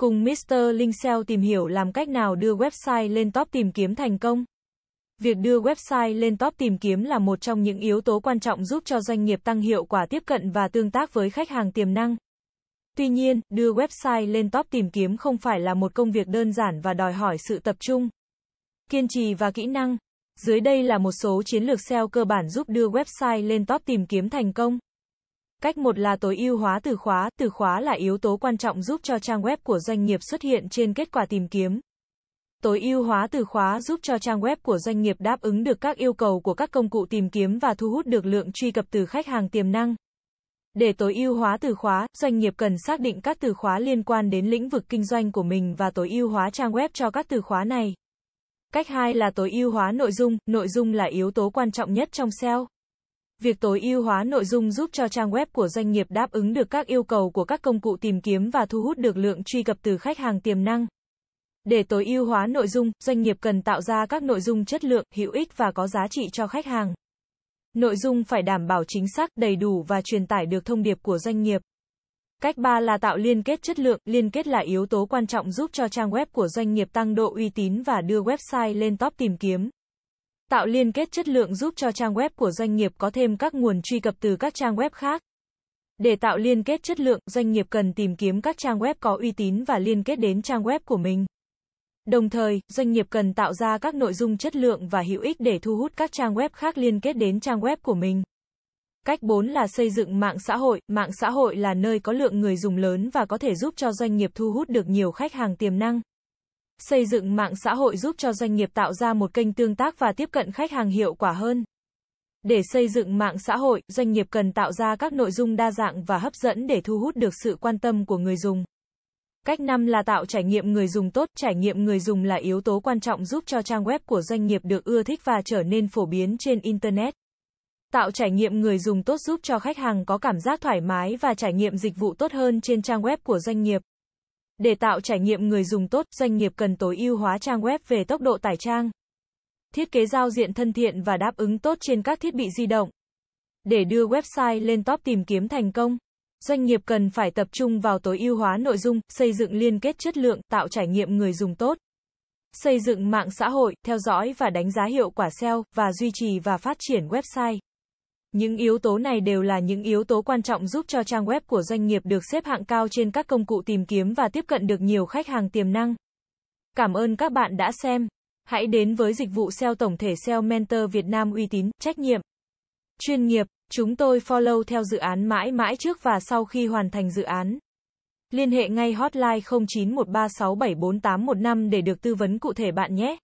Cùng Mr. Linh SEO tìm hiểu làm cách nào đưa website lên top tìm kiếm thành công. Việc đưa website lên top tìm kiếm là một trong những yếu tố quan trọng giúp cho doanh nghiệp tăng hiệu quả tiếp cận và tương tác với khách hàng tiềm năng. Tuy nhiên, đưa website lên top tìm kiếm không phải là một công việc đơn giản và đòi hỏi sự tập trung, kiên trì và kỹ năng. Dưới đây là một số chiến lược SEO cơ bản giúp đưa website lên top tìm kiếm thành công. Cách một là tối ưu hóa từ khóa, từ khóa là yếu tố quan trọng giúp cho trang web của doanh nghiệp xuất hiện trên kết quả tìm kiếm. Tối ưu hóa từ khóa giúp cho trang web của doanh nghiệp đáp ứng được các yêu cầu của các công cụ tìm kiếm và thu hút được lượng truy cập từ khách hàng tiềm năng. Để tối ưu hóa từ khóa, doanh nghiệp cần xác định các từ khóa liên quan đến lĩnh vực kinh doanh của mình và tối ưu hóa trang web cho các từ khóa này. Cách 2 là tối ưu hóa nội dung, nội dung là yếu tố quan trọng nhất trong SEO. Việc tối ưu hóa nội dung giúp cho trang web của doanh nghiệp đáp ứng được các yêu cầu của các công cụ tìm kiếm và thu hút được lượng truy cập từ khách hàng tiềm năng. Để tối ưu hóa nội dung, doanh nghiệp cần tạo ra các nội dung chất lượng, hữu ích và có giá trị cho khách hàng. Nội dung phải đảm bảo chính xác, đầy đủ và truyền tải được thông điệp của doanh nghiệp. Cách 3 là tạo liên kết chất lượng, liên kết là yếu tố quan trọng giúp cho trang web của doanh nghiệp tăng độ uy tín và đưa website lên top tìm kiếm. Tạo liên kết chất lượng giúp cho trang web của doanh nghiệp có thêm các nguồn truy cập từ các trang web khác. Để tạo liên kết chất lượng, doanh nghiệp cần tìm kiếm các trang web có uy tín và liên kết đến trang web của mình. Đồng thời, doanh nghiệp cần tạo ra các nội dung chất lượng và hữu ích để thu hút các trang web khác liên kết đến trang web của mình. Cách 4 là xây dựng mạng xã hội. Mạng xã hội là nơi có lượng người dùng lớn và có thể giúp cho doanh nghiệp thu hút được nhiều khách hàng tiềm năng. Xây dựng mạng xã hội giúp cho doanh nghiệp tạo ra một kênh tương tác và tiếp cận khách hàng hiệu quả hơn. Để xây dựng mạng xã hội, doanh nghiệp cần tạo ra các nội dung đa dạng và hấp dẫn để thu hút được sự quan tâm của người dùng. Cách 5 là tạo trải nghiệm người dùng tốt. Trải nghiệm người dùng là yếu tố quan trọng giúp cho trang web của doanh nghiệp được ưa thích và trở nên phổ biến trên Internet. Tạo trải nghiệm người dùng tốt giúp cho khách hàng có cảm giác thoải mái và trải nghiệm dịch vụ tốt hơn trên trang web của doanh nghiệp. Để tạo trải nghiệm người dùng tốt, doanh nghiệp cần tối ưu hóa trang web về tốc độ tải trang, thiết kế giao diện thân thiện và đáp ứng tốt trên các thiết bị di động. Để đưa website lên top tìm kiếm thành công, doanh nghiệp cần phải tập trung vào tối ưu hóa nội dung, xây dựng liên kết chất lượng, tạo trải nghiệm người dùng tốt. Xây dựng mạng xã hội, theo dõi và đánh giá hiệu quả SEO và duy trì và phát triển website. Những yếu tố này đều là những yếu tố quan trọng giúp cho trang web của doanh nghiệp được xếp hạng cao trên các công cụ tìm kiếm và tiếp cận được nhiều khách hàng tiềm năng. Cảm ơn các bạn đã xem. Hãy đến với dịch vụ SEO tổng thể SEO Mentor Việt Nam uy tín, trách nhiệm, chuyên nghiệp. Chúng tôi follow theo dự án mãi mãi trước và sau khi hoàn thành dự án. Liên hệ ngay hotline 0913674815 để được tư vấn cụ thể bạn nhé.